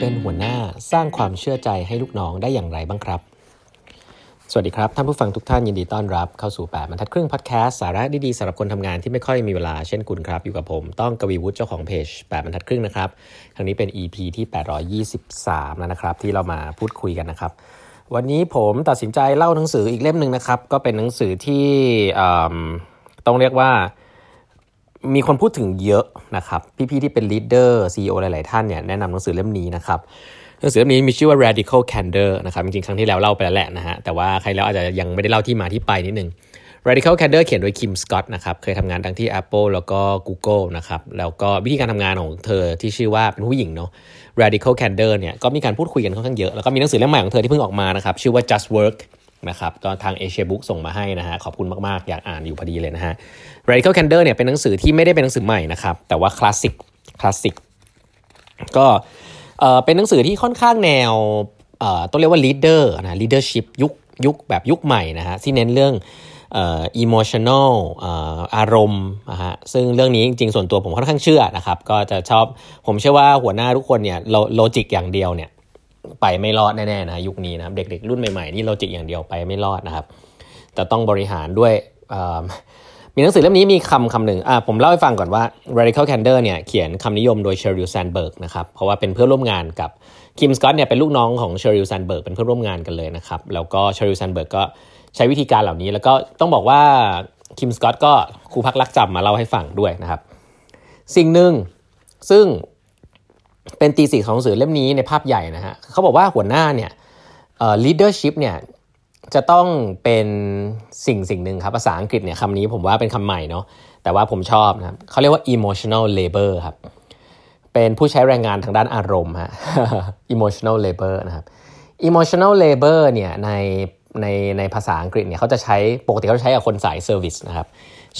เป็นหัวหน้าสร้างความเชื่อใจให้ลูกน้องได้อย่างไรบ้างครับ สวัสดีครับ ท่านผู้ฟังทุกท่านยินดีต้อนรับเข้าสู่ 8บรรทัดครึ่งพอดแคสต์สาระดีๆสำหรับคนทำงานที่ไม่ค่อยมีเวลาเช่นคุณครับ อยู่กับผมต้องกวีวุฒิเจ้าของเพจ8บรรทัดครึ่งนะครับครั้งนี้เป็น EP ที่ 823 แล้วนะครับ ที่เรามาพูดคุยกันนะครับ วันนี้ผมตัดสินใจเล่าหนังสืออีกเล่มหนึ่งนะครับ ก็เป็นหนังสือที่ต้องเรียกว่า มีคนพูดถึงเยอะนะครับพี่ๆที่เป็นลีดเดอร์ซีอหลาย ๆ ท่านเนี่ยแนะนำหนังสือเล่มนี้นะครับหนังสือเล่มนี้มีชื่อว่า radical candor นะครับจริงๆ ครั้งที่แล้วเล่าไปแล้วแหละนะฮะแต่ว่าใครแล้วอาจจะยังไม่ได้เล่าที่มาที่ไปนิดนึง radical candor เขียนโดยคิมสกอตนะครับเคยทำงานทั้งที่ Apple แล้วก็ Google นะครับแล้วก็วิธีการทำงานของเธอที่ชื่อว่าเป็นผู้หญิงเนาะ radical candor เนี่ยก็มีการพูดคุยกันค่อนข้างเยอะแล้วก็มีหนังสือเล่มใหม่ของเธอที่เพิ่งออกมานะครับชื่อว่า just work นะครับก็ทางเอเชียบุ๊กส่งมาให้นะฮะขอบคุณมากๆ อยากอ่านอยู่พอดีเลยนะฮะ Radical Candor เนี่ยเป็นหนังสือที่ไม่ได้เป็นหนังสือใหม่นะครับแต่ว่าคลาสสิกคลาสสิกก็เออเป็นหนังสือที่ค่อนข้างแนวเอ่อต้องเรียกว่า leader นะ leadership ยุคยุคแบบยุคใหม่นะฮะที่เน้นเรื่องเอ่อ emotional เอ่ออารมณ์นะฮะซึ่งเรื่องนี้จริงๆ ส่วนตัวผมค่อนข้างเชื่อนะครับ ก็จะชอบผมเชื่อว่าหัวหน้าทุกคนเนี่ย logic อย่างเดียวเนี่ย ไปไม่รอดแน่ๆนะยุคนี้นะครับเด็กๆ รุ่นใหม่ๆนี่ logic อย่างเดียวไปไม่รอดนะครับ แต่ต้องบริหารด้วยมีหนังสือเล่มนี้มีคำคำหนึ่งอ่าผมเล่าให้ฟังก่อนว่า radical candor เนี่ยเขียนคำนิยมโดย Sheryl Sandberg นะครับเพราะว่าเป็นเพื่อนร่วมงานกับ Kim Scott เนี่ยเป็นลูกน้องของ Sheryl Sandberg เป็นเพื่อนร่วมงานกันเลยนะครับแล้วก็ Sheryl Sandberg ก็ใช้วิธีการเหล่านี้ แล้วก็ต้องบอกว่า Kim Scott ก็ครูพักรักจำมาเล่าให้ฟังด้วยนะครับ สิ่งหนึ่งซึ่ง เป็น thesis ของหนังสือเล่มนี้ในภาพใหญ่นะฮะเขาบอกว่าหัวหน้าเนี่ยเอ่อ leadership เนี่ยจะต้องเป็นสิ่งสิ่งหนึ่งครับภาษาอังกฤษเนี่ยคำนี้ผมว่าเป็นคำใหม่เนาะแต่ว่าผมชอบนะครับเขาเรียกว่า emotional labor ครับเป็นผู้ใช้แรงงานทางด้านอารมณ์ฮะ emotional labor นะครับ emotional labor เนี่ยในในในภาษาอังกฤษเนี่ยเขาจะใช้ปกติเขาใช้กับคนสาย service นะครับ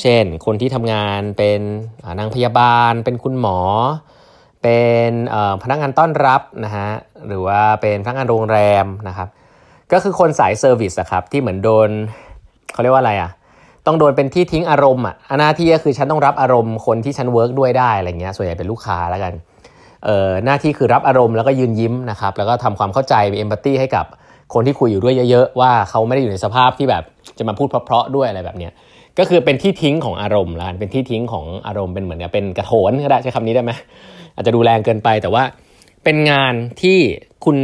เช่นคนที่ทำงานเป็นนางพยาบาล เป็นคุณหมอ เป็นพนักงานต้อนรับนะฮะหรือว่าเป็นพนักงานโรงแรมนะครับ ก็คือคนสาย service อะครับที่เหมือนโดนเขาเรียกว่าอะไรอะต้องโดนเป็นที่ทิ้งอารมณ์อะหน้าที่ก็คือฉันต้องรับอารมณ์คนที่ฉัน work ด้วยได้อะไรเงี้ยส่วนใหญ่เป็นลูกค้าแล้วกันเอ่อหน้าที่คือรับอารมณ์แล้วก็ยืนยิ้มนะครับแล้วก็ทำความเข้าใจมี empathy ให้กับคนที่คุยอยู่ด้วยเยอะๆ ว่าเขาไม่ได้อยู่ในสภาพที่แบบจะมาพูดเพราะๆด้วยอะไรแบบเนี้ยก็คือเป็นที่ทิ้งของอารมณ์แล้วเป็นที่ทิ้งของอารมณ์เป็นเหมือนเป็นกระโถนก็ได้ใช้คำนี้ได้ไหม อาจจะดูแรงเกินไป แต่ว่าเป็นงานที่คุณ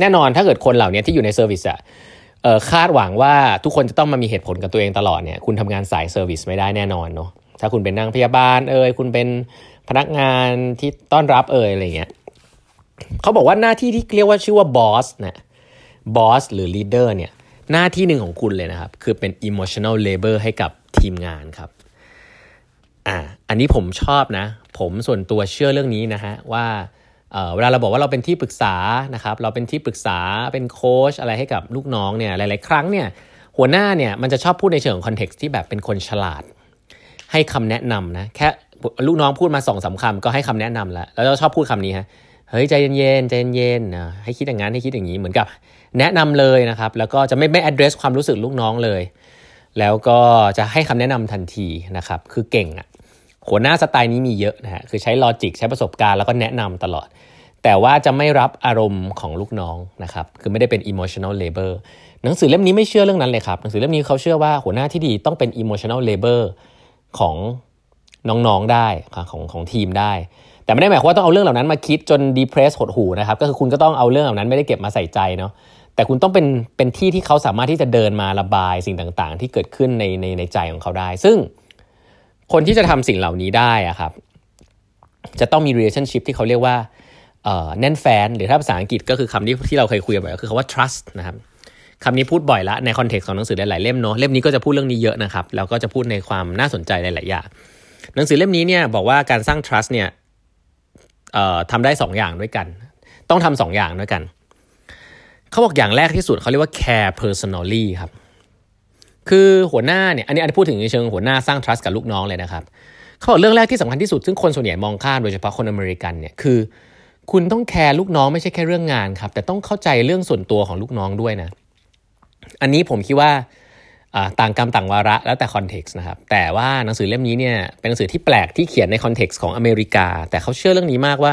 แน่นอนถ้าเกิดคนเหล่านี้ที่อยู่ใน service อะคาดหวังว่าทุกคนจะต้องมามีเหตุผลกับตัวเองตลอดเนี่ยคุณทำงานสาย service ไม่ได้แน่นอนเนาะถ้าคุณเป็นนางพยาบาลเอ่ยคุณเป็นพนักงานที่ต้อนรับเอ่ยอะไรเงี้ยเขาบอกว่าหน้าที่ที่เรียกว่าชื่อว่า boss นะ boss หรือ leader เนี่ยหน้าที่หนึ่งของคุณเลยนะครับ คือเป็น emotional labor ให้กับทีมงานครับ อ่าอันนี้ผมชอบนะ ผมส่วนตัวเชื่อเรื่องนี้นะฮะว่าเวลาเราบอกว่าเราเป็นที่ปรึกษานะครับเราเป็นที่ปรึกษาเป็นโค้ชอะไรให้กับลูกน้องเนี่ยหลาย ๆ ครั้งเนี่ยหัวหน้าเนี่ยมันจะชอบพูดในเชิงคอนเท็กซ์ที่แบบเป็นคนฉลาด ให้คำแนะนำนะแค่ลูกน้องพูดมาสองสาคำก็ให้คำแนะนำแล้วแล้วเราชอบพูดคำนี้ฮะเฮ้ยใจเย็นๆใจเย็นๆนะให้คิดอย่างนั้นให้คิดอย่างนี้เหมือนกับ แนะนำเลยนะครับแล้วก็จะไม่ไม่ address ความรู้สึกลูกน้องเลย แล้วก็จะให้คำแนะนำทันทีนะครับ คือเก่งอะ่ะหัวหน้าสไตล์นี้มีเยอะนะฮะ คือใช้ลอจิกใช้ประสบการณ์แล้วก็แนะนำตลอด แต่ว่าจะไม่รับอารมณ์ของลูกน้องนะครับ คือไม่ได้เป็น emotional labor หนังสือเล่มนี้ไม่เชื่อเรื่องนั้นเลยครับ หนังสือเล่มนี้เขาเชื่อว่าหัวหน้าที่ดีต้องเป็น emotional labor ของน้องๆได้ของของทีมได้ แต่ไม่ได้หมายความว่าต้องเอาเรื่องเหล่านั้นมาคิดจน depress หดหูนะครับ ก็คือคุณก็ต้องเอาเรื่องเหล่านั้นไม่ได้เก็บมาใส่ใจเนาะ แต่คุณต้องเป็นเป็นที่ที่เขาสามารถที่จะเดินมาระบายสิ่งต่างๆ ที่เกิดขึ้นในในในใจของเขาได้ ซึ่งคนที่จะทำสิ่งเหล่านี้ได้อะครับ จะต้องมี relationship ที่เขาเรียกว่าแน่นแฟน หรือถ้าภาษาอังกฤษก็คือคำที่ที่เราเคยคุยกันบ่อยก็คือคำว่า trust นะครับคำนี้พูดบ่อยละในคอนเท็กซ์ของหนังสือหลายๆเล่มเนาะเล่มนี้ก็จะพูดเรื่องนี้เยอะนะครับแล้วก็จะพูดในความน่าสนใจหลายๆอย่างหนังสือเล่มนี้เนี่ยบอกว่าการสร้าง trust เนี่ยทำได้ 2 อย่างด้วยกัน ต้องทำสองอย่างด้วยกัน เขาบอกอย่างแรกที่สุดเขาเรียกว่า care personally ครับ คือหัวหน้าเนี่ยอันนี้อันนี้พูดถึงในเชิงหัวหน้าสร้าง trust กับลูกน้องเลยนะครับเขาบอกเรื่องแรกที่สำคัญที่สุดซึ่งคนส่วนใหญ่มองข้ามโดยเฉพาะคนอเมริกันเนี่ยคือ คุณต้องแคร์ลูกน้องไม่ใช่แค่เรื่องงานครับ แต่ต้องเข้าใจเรื่องส่วนตัวของลูกน้องด้วยนะ อันนี้ผมคิดว่าต่างกรรมต่างวาระแล้วแต่ context นะครับ แต่ว่าหนังสือเล่มนี้เนี่ยเป็นหนังสือที่แปลกที่เขียนใน context ของอเมริกา แต่เขาเชื่อเรื่องนี้มากว่า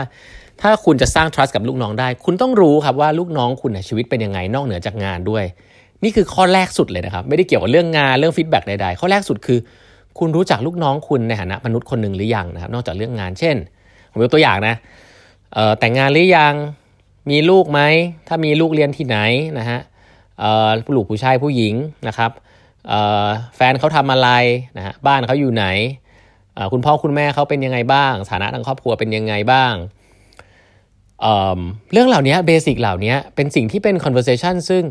ถ้าคุณจะสร้าง trust กับลูกน้องได้ คุณต้องรู้ครับว่าลูกน้องคุณชีวิตเป็นยังไงนอกเหนือจากงานด้วย นี่คือข้อแรกสุดเลยนะครับ ไม่ได้เกี่ยวกับเรื่องงานเรื่อง feedback ใดๆ ข้อแรกสุดคือ คุณรู้จักลูกน้องคุณในฐานะมนุษย์คนหนึ่งหรือยังนะครับ นอกจากเรื่องงาน เช่นผมยกตัวอย่างนะแต่งงานหรือยังมีลูกไหม ถ้ามีลูกเรียนที่ไหนนะฮะลูกผู้ชายผู้หญิงนะครับแฟนเขาทำอะไรนะฮะบ้านเขาอยู่ไหนคุณพ่อคุณแม่เขาเป็นยังไงบ้าง ฐานะทางครอบครัวเป็นยังไงบ้าง เเรื่องเหล่านี้เบสิกเหล่านี้เป็นสิ่งที่เป็น conversation ซึ่ง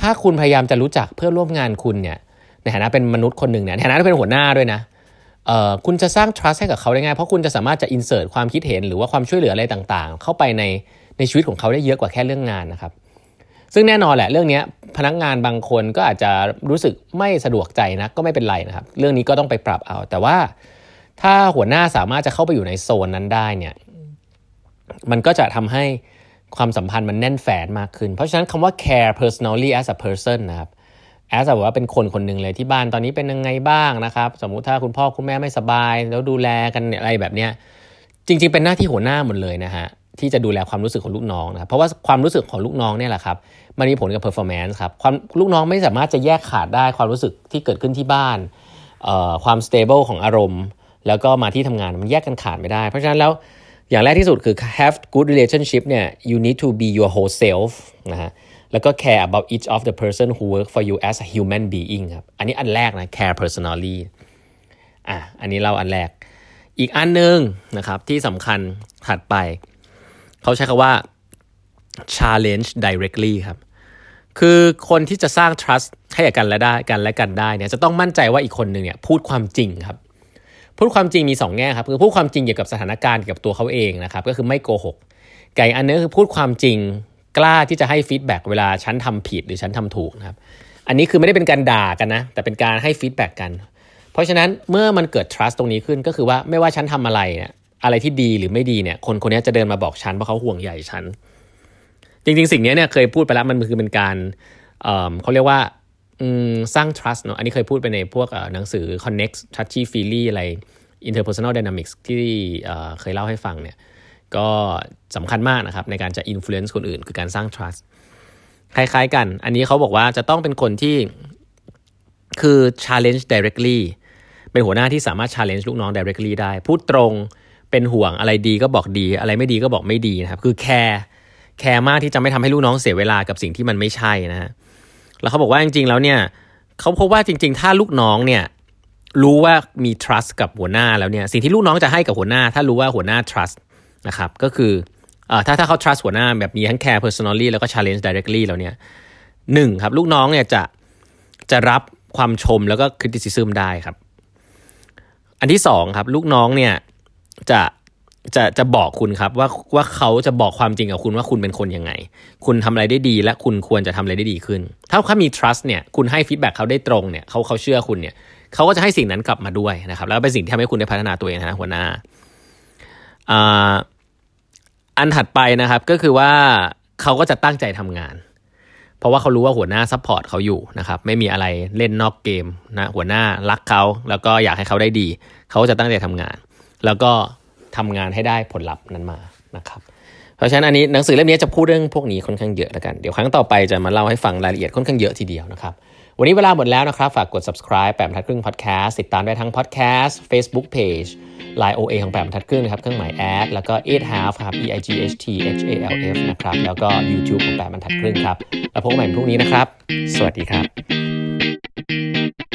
ถ้าคุณพยายามจะรู้จักเพื่อร่วมงานคุณเนี่ยในฐานะเป็นมนุษย์คนหนึ่งเนี่ยในฐานะเป็นหัวหน้าด้วยนะคุณจะสร้าง trust ให้กับเขาได้ง่ายเพราะคุณจะสามารถจะ insert ความคิดเห็นหรือว่าความช่วยเหลืออะไรต่างๆ เข้าไปในในชีวิตของเขาได้เยอะกว่าแค่เรื่องงานนะครับ ซึ่งแน่นอนแหละเรื่องนี้พนักงานบางคนก็อาจจะรู้สึกไม่สะดวกใจนะก็ไม่เป็นไรนะครับ เรื่องนี้ก็ต้องไปปรับเอา แต่ว่าถ้าหัวหน้าสามารถจะเข้าไปอยู่ในโซนนั้นได้เนี่ย มันก็จะทำให้ความสัมพันธ์มันแน่นแฟนมากขึ้น เพราะฉะนั้นคำว่า care personally as a person นะครับ as แบบว่าเป็นคนคนหนึ่งเลยที่บ้านตอนนี้เป็นยังไงบ้างนะครับ สมมุติถ้าคุณพ่อคุณแม่ไม่สบาย แล้วดูแลกันอะไรแบบเนี้ยจริง ๆ เป็นหน้าที่หัวหน้าหมดเลยนะฮะที่จะดูแลความรู้สึกของลูกน้องนะครับเพราะว่าความรู้สึกของลูกน้องเนี่ยแหละครับมันมีผลกับ performance ครับความลูกน้องไม่สามารถจะแยกขาดได้ความรู้สึกที่เกิดขึ้นที่บ้านความ stable ของอารมณ์ แล้วก็มาที่ทำงานมันแยกกันขาดไม่ได้ เพราะฉะนั้นแล้ว อย่างแรกที่สุดคือ have good relationship เนี่ย you need to be your whole self นะฮะแล้วก็ care about each of the person who work for you as a human being ครับ อันนี้อันแรกนะ care personally อะ อันนี้เราอันแรก อีกอันนึงนะครับที่สำคัญถัดไป เขาใช้คำว่า challenge directly ครับ คือคนที่จะสร้าง trust ให้กันและได้กันและกันได้เนี่ยจะต้องมั่นใจว่าอีกคนหนึ่งเนี่ยพูดความจริงครับ พูดความจริงมี 2 แง่ครับคือพูดความจริงเกี่ยวกับสถานการณ์เกี่ยวกับตัวเขาเองนะครับก็คือไม่โกหกไก่อันนี้คือพูดความจริงกล้าที่จะให้ feedback เวลาฉันทำผิดหรือฉันทำถูกนะครับอันนี้คือไม่ได้เป็นการด่ากันนะแต่เป็นการให้ feedback กัน เพราะฉะนั้นเมื่อมันเกิด trust ตรงนี้ขึ้นก็คือว่าไม่ว่าฉันทำอะไรเนี่ยอะไรที่ดีหรือไม่ดีเนี่ยคนคนนี้จะเดินมาบอกฉันเพราะเขาห่วงใหญ่ฉันจริงๆ สิ่งนี้เนี่ยเคยพูดไปแล้วมันคือเป็นการเเขาเรียกว่า สร้าง trust เนาะอันนี้เคยพูดไปในพวกหนังสือ connect touchy feely อะไร interpersonal dynamics ที่เคยเล่าให้ฟังเนี่ยก็สำคัญมากนะครับในการจะ influence คนอื่น คือการสร้าง trust คล้ายๆกัน อันนี้เขาบอกว่าจะต้องเป็นคนที่คือ challenge directly เป็นหัวหน้าที่สามารถ challenge ลูกน้อง directly ได้ พูดตรงเป็นห่วงอะไรดีก็บอกดี อะไรไม่ดีก็บอกไม่ดีนะครับ คือแคร์แคร์มากที่จะไม่ทำให้ลูกน้องเสียเวลากับสิ่งที่มันไม่ใช่นะฮะ แล้วเขาบอกว่าจริง ๆ แล้วเนี่ยเขาพบว่าจริง ๆ ถ้าลูกน้องเนี่ยรู้ว่ามี trust กับหัวหน้าแล้วเนี่ยสิ่งที่ลูกน้องจะให้กับหัวหน้า ถ้ารู้ว่าหัวหน้า trust นะครับก็คือถ้าถ้าเขา trust หัวหน้าแบบมีทั้ง care personally แล้วก็ challenge directly แล้วเนี่ยหนึ่งครับลูกน้องเนี่ยจะจะรับความชมแล้วก็ criticism ได้ครับ อันที่สองครับลูกน้องเนี่ยจะ จะจะบอกคุณครับว่าว่าเขาจะบอกความจริงกับคุณว่าคุณเป็นคนยังไง คุณทำอะไรได้ดีและคุณควรจะทำอะไรได้ดีขึ้น ถ้าเขามี trust เนี่ยคุณให้ฟีดแบ็กเขาได้ตรงเนี่ยเขาเขาเชื่อคุณเนี่ยเขาก็จะให้สิ่งนั้นกลับมาด้วยนะครับ แล้วเป็นสิ่งที่ทำให้คุณได้พัฒนาตัวเองนะหัวหน้าอันถัดไปนะครับก็คือว่าเขาก็จะตั้งใจทำงาน เพราะว่าเขารู้ว่าหัวหน้า support เขาอยู่นะครับไม่มีอะไรเล่นนอกเกมนะหัวหน้ารักเขาแล้วก็อยากให้เขาได้ดี เขาจะตั้งใจทำงาน แล้วก็ ทำงานให้ได้ผลลัพธ์นั้นมานะครับเพราะฉะนั้นอันนี้หนังสือเล่มนี้จะพูดเรื่องพวกนี้ค่อนข้างเยอะแล้วกัน เดี๋ยวครั้งต่อไปจะมาเล่าให้ฟังรายละเอียดค่อนข้างเยอะทีเดียวนะครับ วันนี้เวลาหมดแล้วนะครับ ฝากกด subscribe แปดบรรทัดครึ่ง podcast ติดตามได้ทั้ง podcast Facebook page Line OA ของแปมทัดครึ่งนะครับ เครื่องหมายแอดแล้วก็ eight half ครับ e i g h t h a l f นะครับ แล้วก็ YouTube ของแปมทัดครึ่งครับ แล้วพบกันใหม่พรุ่งนี้นะครับ สวัสดีครับ